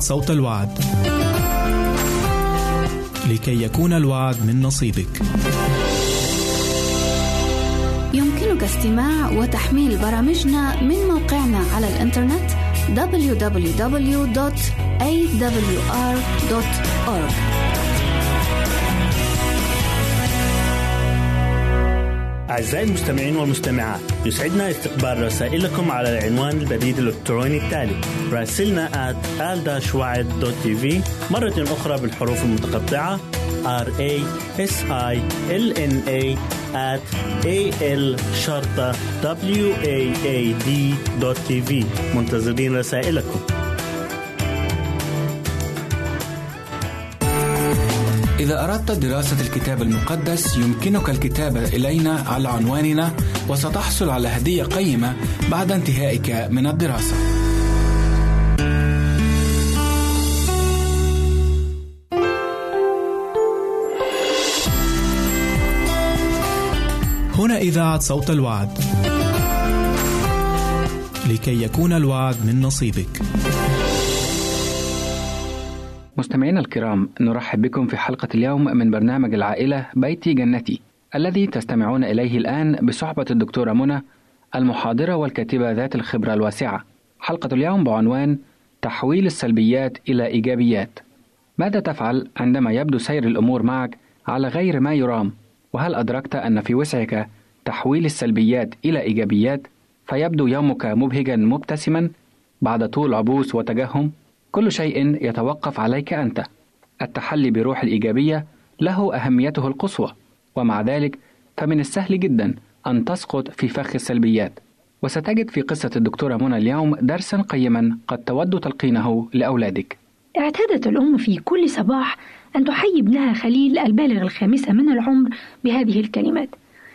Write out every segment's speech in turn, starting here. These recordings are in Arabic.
صوت الوعد. لكي يكون الوعد من نصيبك. يمكنك استماع وتحميل برامجنا من موقعنا على الإنترنت www.awr.org أعزائي المستمعين والمستمعات يسعدنا استقبال رسائلكم على العنوان البريد الإلكتروني التالي راسلنا at al مرة أخرى بالحروف المتقطعة. R A S I L N A at A L شرطة W A A D في منتظرين رسائلكم. إذا أردت دراسة الكتاب المقدس يمكنك الكتابة إلينا على عنواننا وستحصل على هدية قيمة بعد انتهائك من الدراسة. إذاعة صوت الوعد. لكي يكون الوعد من نصيبك. مستمعينا الكرام نرحب بكم في حلقة اليوم من برنامج العائلة بيتي جنتي الذي تستمعون إليه الآن بصحبة الدكتورة منى المحاضرة والكاتبة ذات الخبرة الواسعة حلقة اليوم بعنوان تحويل السلبيات إلى إيجابيات ماذا تفعل عندما يبدو سير الأمور معك على غير ما يرام وهل أدركت أن في وسعك تحويل السلبيات إلى إيجابيات فيبدو يومك مبهجا مبتسما بعد طول عبوس وتجهم. كل شيء يتوقف عليك أنت. التحلي بروح الإيجابية له أهميته القصوى ومع ذلك فمن السهل جدا أن تسقط في فخ السلبيات. وستجد في قصة الدكتورة منى اليوم درسا قيما قد تود تلقينه لأولادك. اعتادت الأم في كل صباح أن تحيي ابنها خليل البالغ الخامسة من العمر بهذه الكلمات.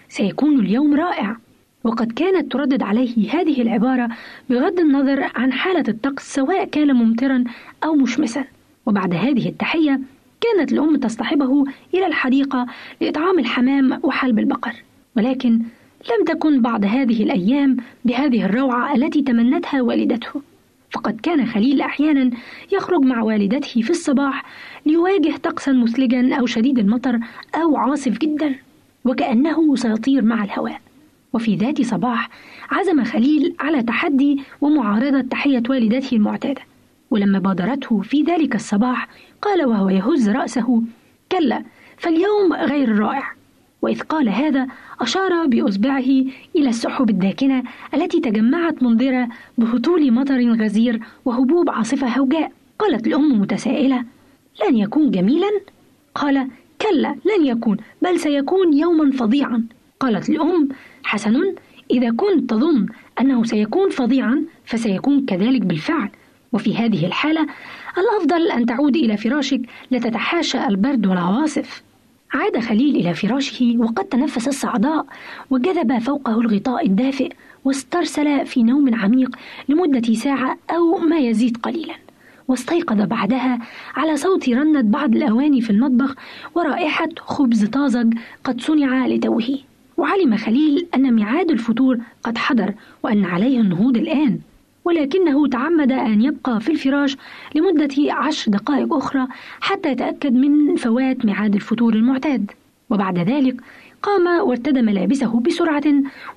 سيكون اليوم رائع. وقد كانت تردد عليه هذه العبارة بغض النظر عن حالة الطقس سواء كان ممطرا أو مشمسا. وبعد هذه التحية كانت الأم تصطحبه إلى الحديقة لإطعام الحمام وحلب البقر. ولكن لم تكن بعد هذه الأيام بهذه الروعة التي تمنتها والدته. فقد كان خليل أحيانا يخرج مع والدته في الصباح ليواجه طقسا مثلجا أو شديد المطر أو عاصف جدا. وكأنه سيطير مع الهواء. وفي ذات صباح عزم خليل على تحدي ومعارضة تحية والدته المعتادة. ولما بادرته في ذلك الصباح قال وهو يهز رأسه كلا فاليوم غير رائع. وإذ قال هذا أشار بإصبعه إلى السحب الداكنة التي تجمعت منذرة بهطول مطر غزير وهبوب عاصفة هوجاء. قالت الأم متسائلة لن يكون جميلا؟ قال كلا لن يكون بل سيكون يوما فظيعا. قالت الأم حسن إذا كنت تظن أنه سيكون فظيعا فسيكون كذلك بالفعل. وفي هذه الحالة الأفضل أن تعود إلى فراشك لتتحاشى البرد والعواصف. عاد خليل إلى فراشه وقد تنفس الصعداء وجذب فوقه الغطاء الدافئ واسترسل في نوم عميق لمدة ساعة أو ما يزيد قليلا. واستيقظ بعدها على صوت رنة بعض الأواني في المطبخ ورائحة خبز طازج قد صنع لتوه وعلم خليل أن ميعاد الفطور قد حضر وأن عليه النهوض الآن. ولكنه تعمد أن يبقى في الفراش لمدة عشر دقائق أخرى حتى يتأكد من فوات ميعاد الفطور المعتاد. وبعد ذلك قام وارتدى ملابسه بسرعة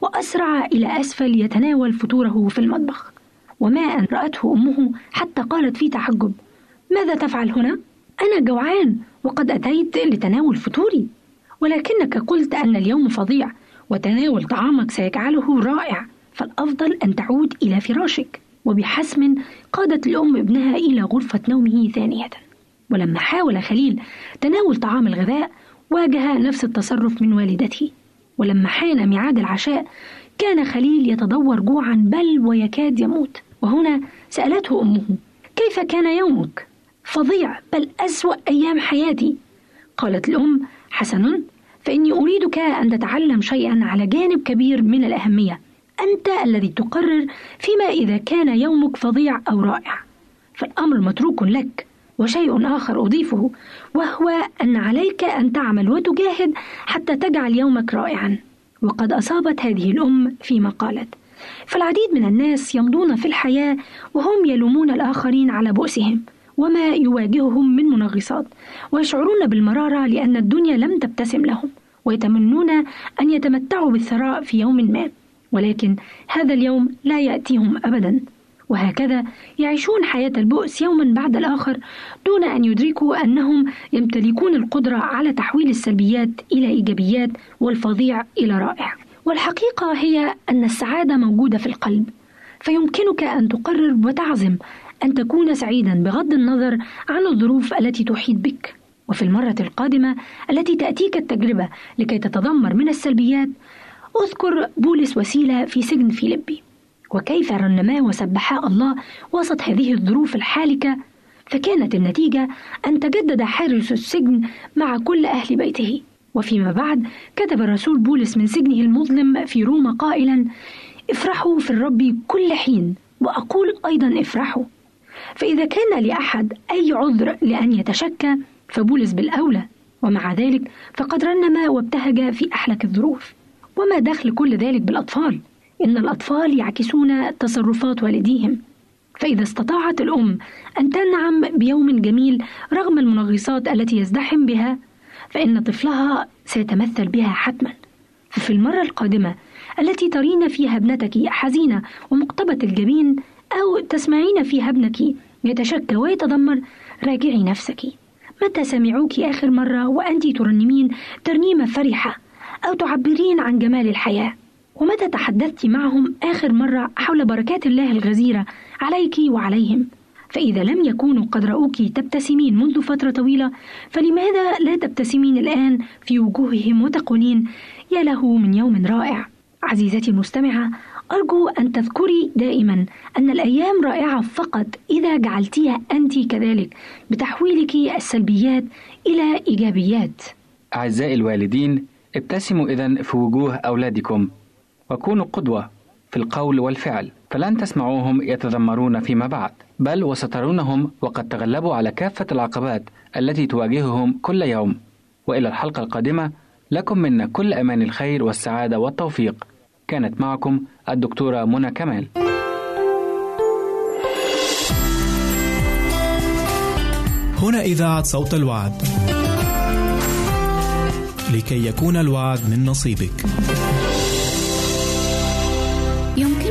وأسرع إلى أسفل يتناول فطوره في المطبخ. وما أن رأته أمه حتى قالت في تعجب ماذا تفعل هنا؟ أنا جوعان وقد أتيت لتناول فطوري ولكنك قلت أن اليوم فظيع وتناول طعامك سيجعله رائع فالأفضل أن تعود إلى فراشك. وبحسم قادت الأم ابنها إلى غرفة نومه ثانية. ولما حاول خليل تناول طعام الغذاء واجه نفس التصرف من والدته. ولما حان ميعاد العشاء كان خليل يتدور جوعا بل ويكاد يموت. وهنا سألته أمه كيف كان يومك؟ فظيع بل أسوأ أيام حياتي. قالت الأم حسن فإني أريدك أن تتعلم شيئا على جانب كبير من الأهمية. أنت الذي تقرر فيما إذا كان يومك فظيع أو رائع. فالأمر متروك لك وشيء آخر أضيفه وهو أن عليك أن تعمل وتجاهد حتى تجعل يومك رائعا. وقد أصابت هذه الأم فيما قالت فالعديد من الناس يمضون في الحياة وهم يلومون الآخرين على بؤسهم وما يواجههم من منغصات ويشعرون بالمرارة لأن الدنيا لم تبتسم لهم ويتمنون أن يتمتعوا بالثراء في يوم ما. ولكن هذا اليوم لا يأتيهم أبدا. وهكذا يعيشون حياة البؤس يوما بعد الآخر دون أن يدركوا أنهم يمتلكون القدرة على تحويل السلبيات إلى إيجابيات والفظيع إلى رائع. والحقيقة هي أن السعادة موجودة في القلب فيمكنك أن تقرر وتعزم أن تكون سعيدا بغض النظر عن الظروف التي تحيط بك وفي المرة القادمة التي تأتيك التجربة لكي تتذمر من السلبيات أذكر بولس وسيلة في سجن فيلبي وكيف رنما وسبحا الله وسط هذه الظروف الحالكة فكانت النتيجة أن تجدد حارس السجن مع كل أهل بيته. وفيما بعد كتب الرسول بولس من سجنه المظلم في روما قائلا افرحوا في الرب كل حين وأقول أيضا افرحوا. فإذا كان لأحد أي عذر لأن يتشكى فبولس بالأولى ومع ذلك فقد رنم وابتهج في أحلك الظروف. وما دخل كل ذلك بالأطفال؟ إن الأطفال يعكسون تصرفات والديهم. فإذا استطاعت الأم أن تنعم بيوم جميل رغم المنغصات التي يزدحم بها فإن طفلها سيتمثل بها حتما. ففي المرة القادمة التي ترين فيها ابنتك حزينة ومقتبة الجبين أو تسمعين فيها ابنك يتشكى ويتذمر راجعي نفسك. متى سمعوك آخر مرة وأنت ترنمين ترنيمة فرحة أو تعبرين عن جمال الحياة؟ ومتى تحدثت معهم آخر مرة حول بركات الله الغزيرة عليك وعليهم؟ فإذا لم يكونوا قد رأوك تبتسمين منذ فترة طويلة فلماذا لا تبتسمين الآن في وجوههم وتقولين يا له من يوم رائع عزيزتي المستمعة أرجو أن تذكري دائما أن الأيام رائعة فقط إذا جعلتيها أنت كذلك بتحويلك السلبيات إلى إيجابيات. أعزائي الوالدين ابتسموا إذا في وجوه أولادكم وكونوا قدوة في القول والفعل فلن تسمعوهم يتذمرون فيما بعد. بل وسترونهم وقد تغلبوا على كافة العقبات التي تواجههم كل يوم. وإلى الحلقة القادمة لكم منا كل أمان الخير والسعادة والتوفيق. كانت معكم الدكتورة منى كمال. هنا إذاعة صوت الوعد. لكي يكون الوعد من نصيبك.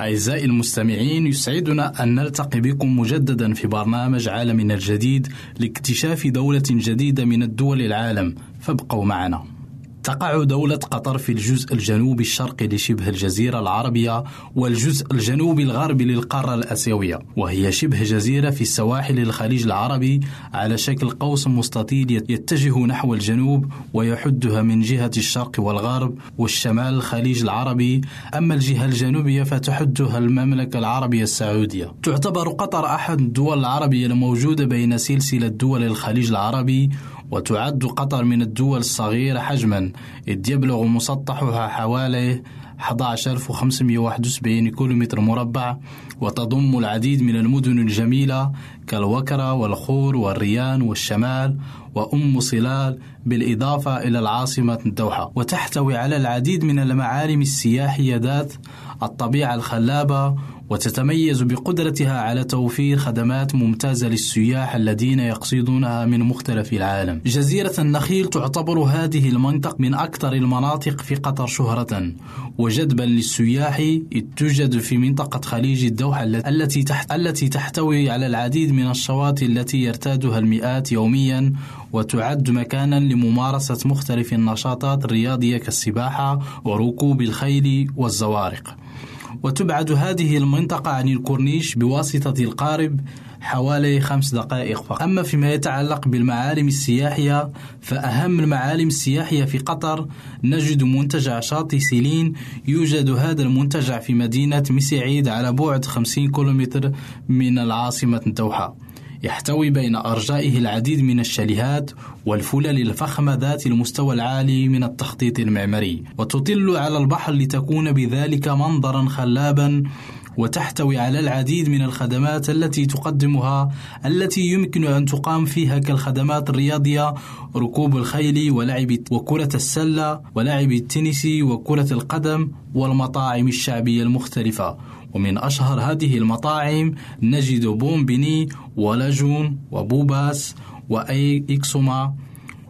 أعزائي المستمعين يسعدنا أن نلتقي بكم مجددا في برنامج عالمنا الجديد لاكتشاف دولة جديدة من الدول العالم. فابقوا معنا. تقع دولة قطر في الجزء الجنوبي الشرقي لشبه الجزيرة العربية والجزء الجنوبي الغربي للقارة الآسيوية وهي شبه جزيرة في السواحل الخليج العربي. على شكل قوس مستطيل يتجه نحو الجنوب ويحدها من جهة الشرق والغرب والشمال الخليج العربي. أما الجهة الجنوبية فتحدها المملكة العربية السعودية. تعتبر قطر أحد الدول العربية الموجودة بين سلسلة دول الخليج العربي وتعد قطر من الدول الصغيرة حجما. إذ يبلغ مسطحها حوالي 11571 كيلومتر مربع وتضم العديد من المدن الجميلة كالوكرة والخور والريان والشمال وأم صلال بالإضافة إلى العاصمة الدوحة وتحتوي على العديد من المعالم السياحية ذات الطبيعة الخلابة وتتميز بقدرتها على توفير خدمات ممتازة للسياح الذين يقصدونها من مختلف العالم. جزيرة النخيل تعتبر هذه المنطقة من أكثر المناطق في قطر شهرة وجذبا للسياح إذ توجد في منطقة خليج الدوحة التي تحت التي تحتوي على العديد من الشواطئ التي يرتادها المئات يوميا وتعد مكانا لممارسة مختلف النشاطات الرياضية كالسباحة وركوب الخيل والزوارق. وتبعد هذه المنطقة عن الكورنيش بواسطة القارب حوالي خمس دقائق فقط. أما فيما يتعلق بالمعالم السياحية فأهم المعالم السياحية في قطر نجد منتجع شاطئ سيلين يوجد هذا المنتجع في مدينة مسيعيد على بعد 50 كيلومتر من العاصمة الدوحة يحتوي بين أرجائه العديد من الشاليهات والفلل الفخمة ذات المستوى العالي من التخطيط المعماري وتطل على البحر لتكون بذلك منظرا خلابا وتحتوي على العديد من الخدمات التي تقدمها التي يمكن أن تقام فيها كالخدمات الرياضية ركوب الخيل ولعب وكرة السلة ولعب التنس وكرة القدم والمطاعم الشعبية المختلفة. ومن أشهر هذه المطاعم نجد بومبيني ولاجون وبوباس وأي إكسوما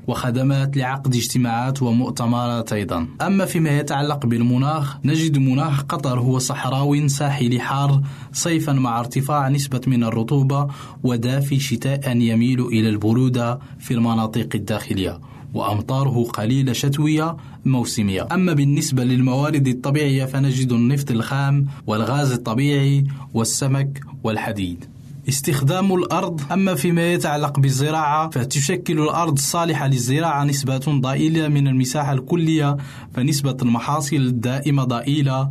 وخدمات لعقد اجتماعات ومؤتمرات أيضا. أما فيما يتعلق بالمناخ نجد مناخ قطر هو صحراوي ساحلي حار صيفا مع ارتفاع نسبة من الرطوبة ودافي شتاء يميل إلى البرودة في المناطق الداخلية. وأمطاره قليلة شتوية موسمية أما بالنسبة للموارد الطبيعية فنجد النفط الخام والغاز الطبيعي والسمك والحديد. استخدام الأرض أما فيما يتعلق بالزراعة فتشكل الأرض الصالحة للزراعة نسبة ضئيلة من المساحة الكلية فنسبة المحاصيل الدائمة ضئيلة.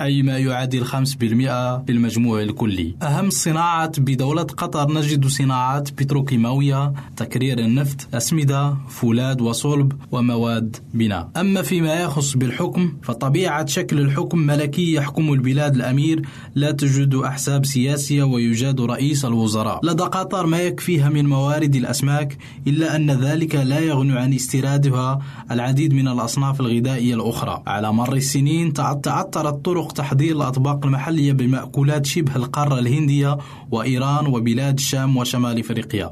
أي ما يعادل 5% بالمجموع الكلي. أهم الصناعات بدولة قطر نجد صناعات بتروكيماوية تكرير النفط أسمدة فولاذ وصلب ومواد بناء. أما فيما يخص بالحكم فطبيعة شكل الحكم ملكي يحكم البلاد الأمير لا توجد أحساب سياسية ويوجد رئيس الوزراء. لدى قطر ما يكفيها من موارد الأسماك إلا أن ذلك لا يغني عن استيرادها العديد من الأصناف الغذائية الأخرى. على مر السنين تعطرت طرق تحضير الأطباق المحلية بمأكولات شبه القارة الهندية وإيران وبلاد الشام وشمال أفريقيا.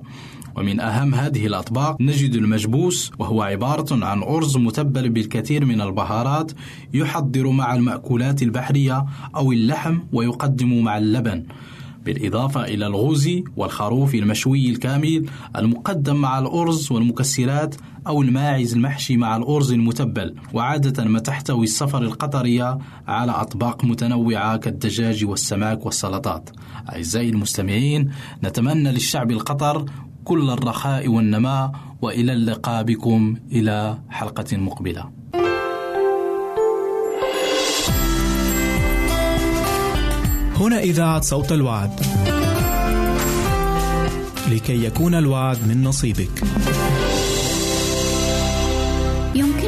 ومن أهم هذه الأطباق نجد المجبوس وهو عبارة عن أرز متبل بالكثير من البهارات يحضر مع المأكولات البحرية أو اللحم ويقدم مع اللبن. بالإضافة إلى الغوزي والخروف المشوي الكامل المقدم مع الأرز والمكسرات أو الماعز المحشي مع الأرز المتبل وعادة ما تحتوي السفر القطرية على أطباق متنوعة كالدجاج والسمك والسلطات أعزائي المستمعين نتمنى للشعب القطر كل الرخاء والنماء وإلى اللقاء بكم إلى حلقة مقبلة هنا إذاعة صوت الوعد. لكي يكون الوعد من نصيبك.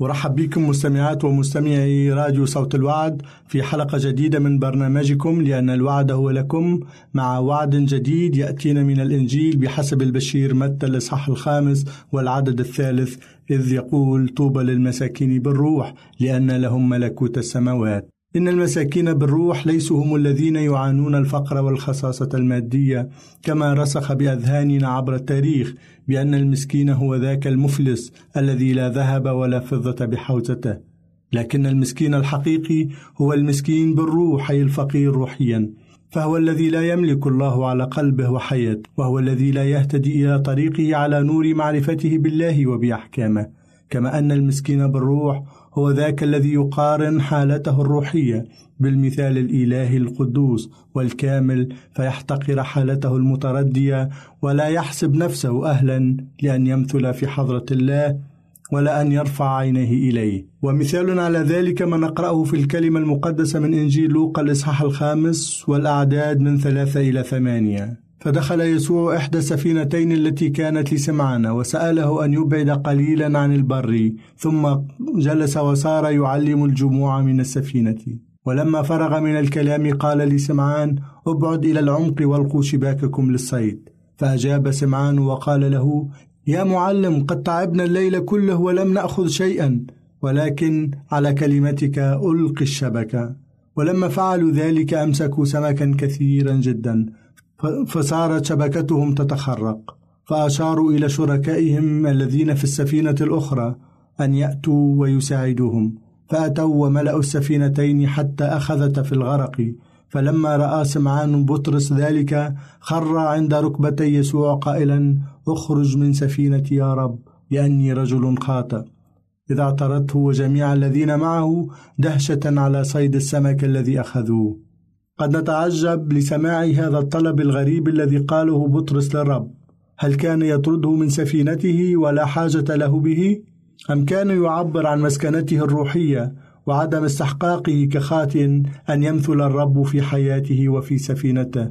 ورحب بكم مستمعات ومستمعي راديو صوت الوعد في حلقة جديدة من برنامجكم لأن الوعد هو لكم. مع وعد جديد يأتينا من الإنجيل بحسب البشير متى الإصحاح الخامس والعدد الثالث إذ يقول طوبى للمساكين بالروح لأن لهم ملكوت السماوات. إن المساكين بالروح ليسوا هم الذين يعانون الفقر والخصاصة المادية كما رسخ بأذهاننا عبر التاريخ بأن المسكين هو ذاك المفلس الذي لا ذهب ولا فضة بحوزته. لكن المسكين الحقيقي هو المسكين بالروح أي الفقير روحيا. فهو الذي لا يملك الله على قلبه وحياته وهو الذي لا يهتدي إلى طريقه على نور معرفته بالله وبأحكامه. كما أن المسكين بالروح هو ذاك الذي يقارن حالته الروحية بالمثال الإلهي القدوس والكامل فيحتقر حالته المتردية ولا يحسب نفسه أهلا لأن يمثل في حضرة الله ولا أن يرفع عينيه إليه. ومثال على ذلك ما نقرأه في الكلمة المقدسة من إنجيل لوقا الإصحاح الخامس والأعداد من ثلاثة إلى ثمانية. فدخل يسوع إحدى السفينتين التي كانت لسمعان وسأله أن يبعد قليلا عن البر ثم جلس وصار يعلم الجموع من السفينة. ولما فرغ من الكلام قال لسمعان ابعد إلى العمق والقوا شباككم للصيد. فأجاب سمعان وقال له يا معلم قد تعبنا الليل كله ولم نأخذ شيئا ولكن على كلمتك ألقي الشبكة. ولما فعلوا ذلك أمسكوا سمكا كثيرا جدا. فصارت شبكتهم تتخرق فأشاروا إلى شركائهم الذين في السفينة الأخرى أن يأتوا ويساعدوهم فأتوا وملأوا السفينتين حتى أخذت في الغرق فلما رأى سمعان بطرس ذلك خر عند ركبتي يسوع قائلا اخرج من سفينتي يا رب لأني رجل خاطئ. إذا اعترته وجميع الذين معه دهشة على صيد السمك الذي أخذوه. قد نتعجب لسماع هذا الطلب الغريب الذي قاله بطرس للرب. هل كان يطرده من سفينته ولا حاجة له به؟ أم كان يعبر عن مسكنته الروحية وعدم استحقاقه كخات أن يمثل الرب في حياته وفي سفينته؟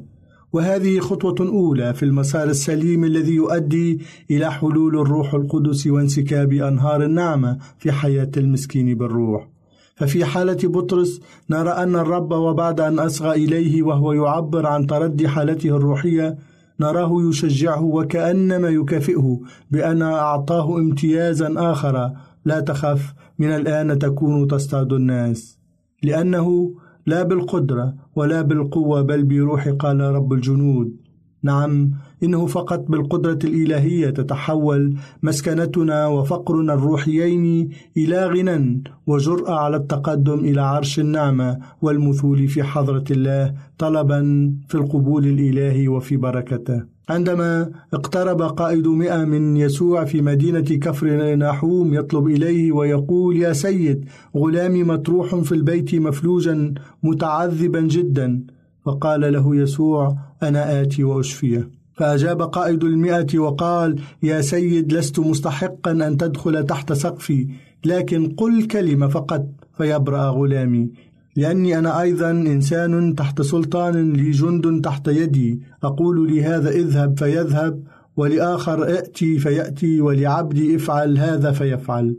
وهذه خطوة أولى في المسار السليم الذي يؤدي إلى حلول الروح القدس وانسكاب أنهار النعمة في حياة المسكين بالروح. ففي حالة بطرس نرى أن الرب وبعد أن أصغى إليه وهو يعبر عن تردي حالته الروحية نراه يشجعه وكأنما يكافئه بأن أعطاه امتيازا آخر. لا تخف من الآن تكون تصطاد الناس. لأنه لا بالقدرة ولا بالقوة بل بروح قال رب الجنود. نعم إنه فقط بالقدرة الإلهية تتحول مسكنتنا وفقرنا الروحيين إلى غنى وجرأة على التقدم إلى عرش النعمة والمثول في حضرة الله طلبا في القبول الإلهي وفي بركته. عندما اقترب قائد مئة من يسوع في مدينة كفر ناحوم يطلب إليه ويقول يا سيد غلامي مطروح في البيت مفلوجا متعذبا جدا. فقال له يسوع أنا آتي وأشفيه. فأجاب قائد المئة وقال يا سيد لست مستحقا أن تدخل تحت سقفي لكن قل كلمة فقط فيبرأ غلامي. لأني أنا أيضا إنسان تحت سلطان لي جند تحت يدي. أقول لهذا اذهب فيذهب ولآخر ائتي فيأتي ولعبدي افعل هذا فيفعل.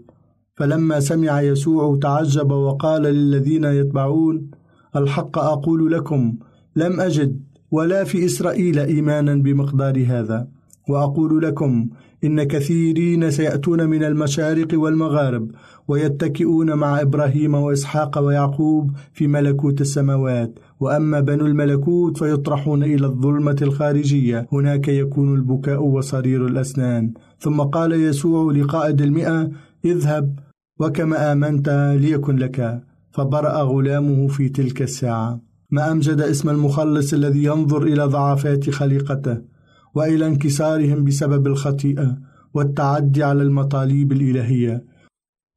فلما سمع يسوع تعجب وقال للذين يتبعون الحق أقول لكم لم أجد ولا في إسرائيل إيمانا بمقدار هذا. وأقول لكم إن كثيرين سيأتون من المشارق والمغارب ويتكئون مع إبراهيم وإسحاق ويعقوب في ملكوت السماوات. وأما بنو الملكوت فيطرحون إلى الظلمة الخارجية. هناك يكون البكاء وصرير الأسنان. ثم قال يسوع لقائد المئة اذهب وكما آمنت ليكن لك. فبرأ غلامه في تلك الساعة. ما أمجد اسم المخلص الذي ينظر إلى ضعفات خليقته وإلى انكسارهم بسبب الخطيئة والتعدي على المطالب الإلهية.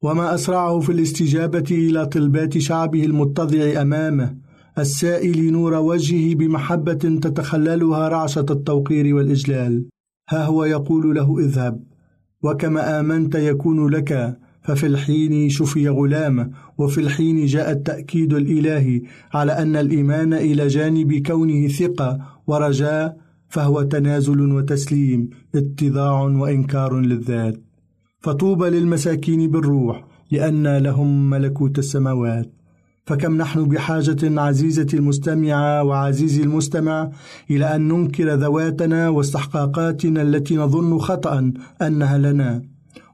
وما أسرعه في الاستجابة إلى طلبات شعبه المتضع أمامه السائل نور وجهه بمحبة تتخللها رعشة التوقير والإجلال. ها هو يقول له اذهب وكما آمنت يكون لك ففي الحين شفي غلامه وفي الحين جاء التأكيد الإلهي على أن الإيمان إلى جانب كونه ثقة ورجاء فهو تنازل وتسليم اتضاع وإنكار للذات. فطوبى للمساكين بالروح لأن لهم ملكوت السماوات. فكم نحن بحاجة عزيزة المستمعة وعزيزي المستمع إلى أن ننكر ذواتنا واستحقاقاتنا التي نظن خطأ أنها لنا.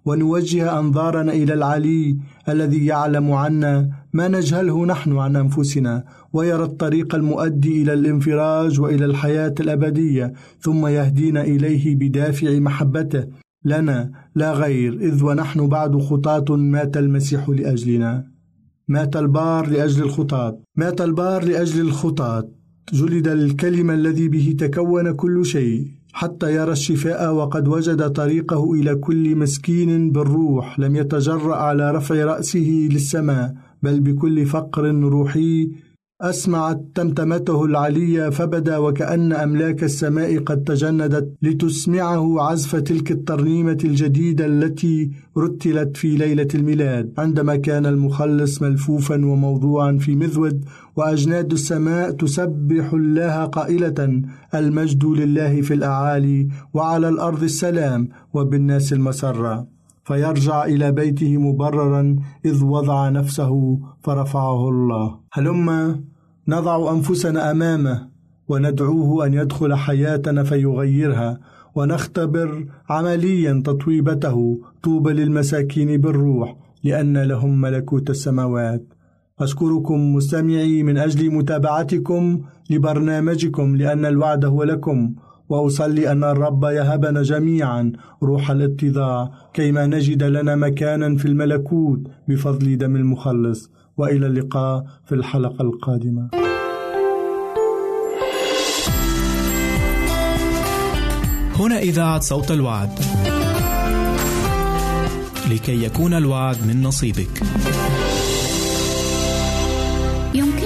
ونوجه أنظارنا إلى العلي الذي يعلم عنا ما نجهله نحن عن أنفسنا ويرى الطريق المؤدي إلى الانفراج وإلى الحياة الأبدية ثم يهدينا إليه بدافع محبته. لنا لا غير إذ ونحن بعد خطاة مات المسيح لأجلنا. مات البار لأجل الخطاة. مات البار لأجل الخطاة. جلد الكلمة الذي به تكون كل شيء. حتى يرى الشفاء وقد وجد طريقه إلى كل مسكين بالروح لم يتجرأ على رفع رأسه للسماء بل بكل فقر روحي أسمعت تمتمته العلية فبدا وكأن أملاك السماء قد تجندت لتسمعه عزف تلك الترنيمة الجديدة التي رتلت في ليلة الميلاد. عندما كان المخلص ملفوفا وموضوعا في مذود وأجناد السماء تسبح الله قائلة المجد لله في الأعالي وعلى الأرض السلام وبالناس المسرة. فيرجع إلى بيته مبررا إذ وضع نفسه فرفعه الله. هلما نضع أنفسنا أمامه وندعوه أن يدخل حياتنا فيغيرها ونختبر عمليا تطويبته. طوبى للمساكين بالروح لأن لهم ملكوت السماوات. أشكركم مستمعي من أجل متابعتكم لبرنامجكم لأن الوعد هو لكم وأصلي أن الرب يهبنا جميعا. روح الاتضاع كيما نجد لنا مكانا في الملكوت بفضل دم المخلص. وإلى اللقاء في الحلقة القادمة. هنا إذاعة صوت الوعد. لكي يكون الوعد من نصيبك.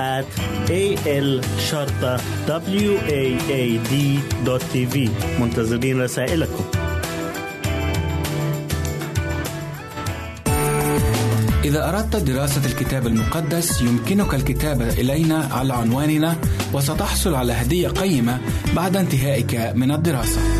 at A L شرطة W A A D دوت تي في منتظرين رسائلكم إذا أردت دراسة الكتاب المقدس يمكنك الكتابة إلينا على عنواننا وستحصل على هدية قيمة بعد انتهائك من الدراسة.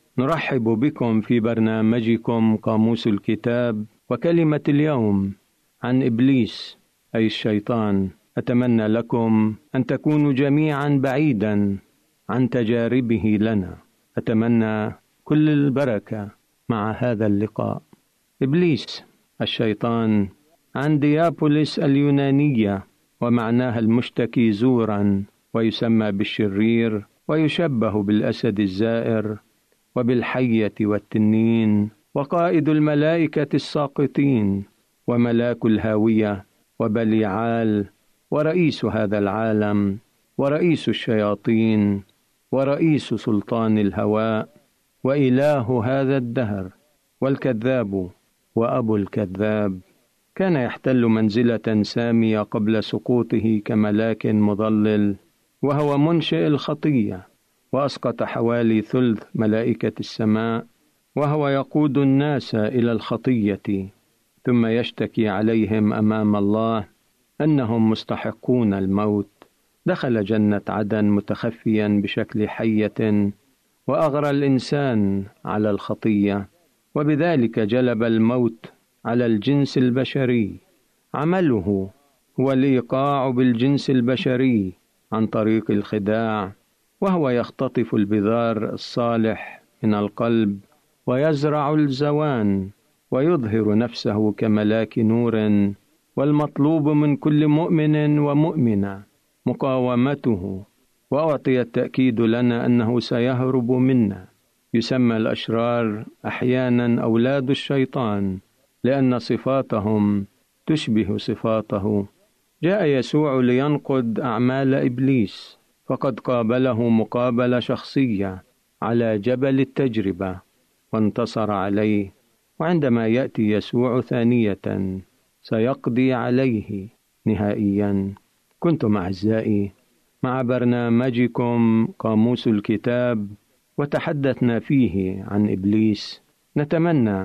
نرحب بكم في برنامجكم قاموس الكتاب وكلمة اليوم عن إبليس أي الشيطان. أتمنى لكم أن تكونوا جميعا بعيدا عن تجاربه لنا. أتمنى كل البركة مع هذا اللقاء. إبليس الشيطان عن ديابوليس اليونانية ومعناها المشتكي زورا ويسمى بالشرير ويشبه بالأسد الزائر. وبالحية والتنين وقائد الملائكة الساقطين وملاك الهاوية وبليعال ورئيس هذا العالم ورئيس الشياطين ورئيس سلطان الهواء وإله هذا الدهر والكذاب وأبو الكذاب. كان يحتل منزلة سامية قبل سقوطه كملاك مضلل وهو منشئ الخطية. وأسقط حوالي ثلث ملائكة السماء وهو يقود الناس إلى الخطية ثم يشتكي عليهم أمام الله أنهم مستحقون الموت. دخل جنة عدن متخفيا بشكل حية وأغرى الإنسان على الخطية وبذلك جلب الموت على الجنس البشري. عمله هو الإيقاع بالجنس البشري عن طريق الخداع وهو يختطف البذار الصالح من القلب ويزرع الزوان ويظهر نفسه كملاك نور والمطلوب من كل مؤمن ومؤمنة مقاومته وأعطي التأكيد لنا أنه سيهرب منا يسمى الأشرار أحيانا أولاد الشيطان لأن صفاتهم تشبه صفاته جاء يسوع لينقض أعمال إبليس فقد قابله مقابلة شخصية على جبل التجربة وانتصر عليه وعندما يأتي يسوع ثانية سيقضي عليه نهائيا. كنتم أعزائي مع برنامجكم قاموس الكتاب وتحدثنا فيه عن إبليس. نتمنى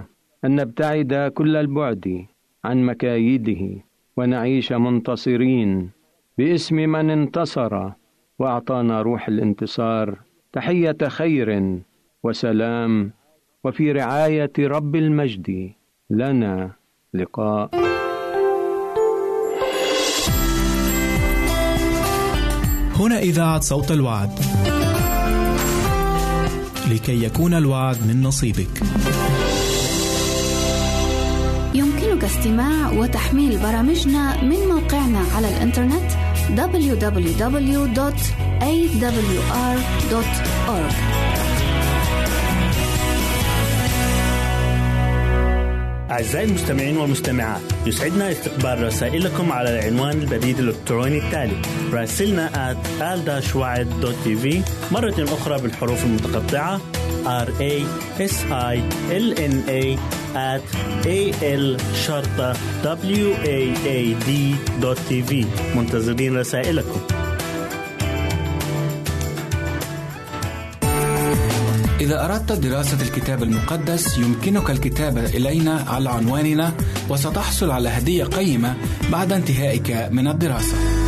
أن نبتعد كل البعد عن مكايده ونعيش منتصرين باسم من انتصر وأعطانا روح الانتصار. تحية خير وسلام وفي رعاية رب المجد لنا لقاء. هنا إذاعة صوت الوعد. لكي يكون الوعد من نصيبك. يمكنك استماع وتحميل برامجنا من موقعنا على الإنترنت www.awr.org أعزائي المستمعين والمستمعات يسعدنا استقبال رسائلكم على العنوان البريد الإلكتروني التالي راسلنا at مرة أخرى بالحروف المتقطعة r a s i l n a at a l شرطة w a a d دوت تي في منتظرين رسائلكم إذا أردت دراسة الكتاب المقدس يمكنك الكتابة إلينا على عنواننا وستحصل على هدية قيمة بعد انتهائك من الدراسة.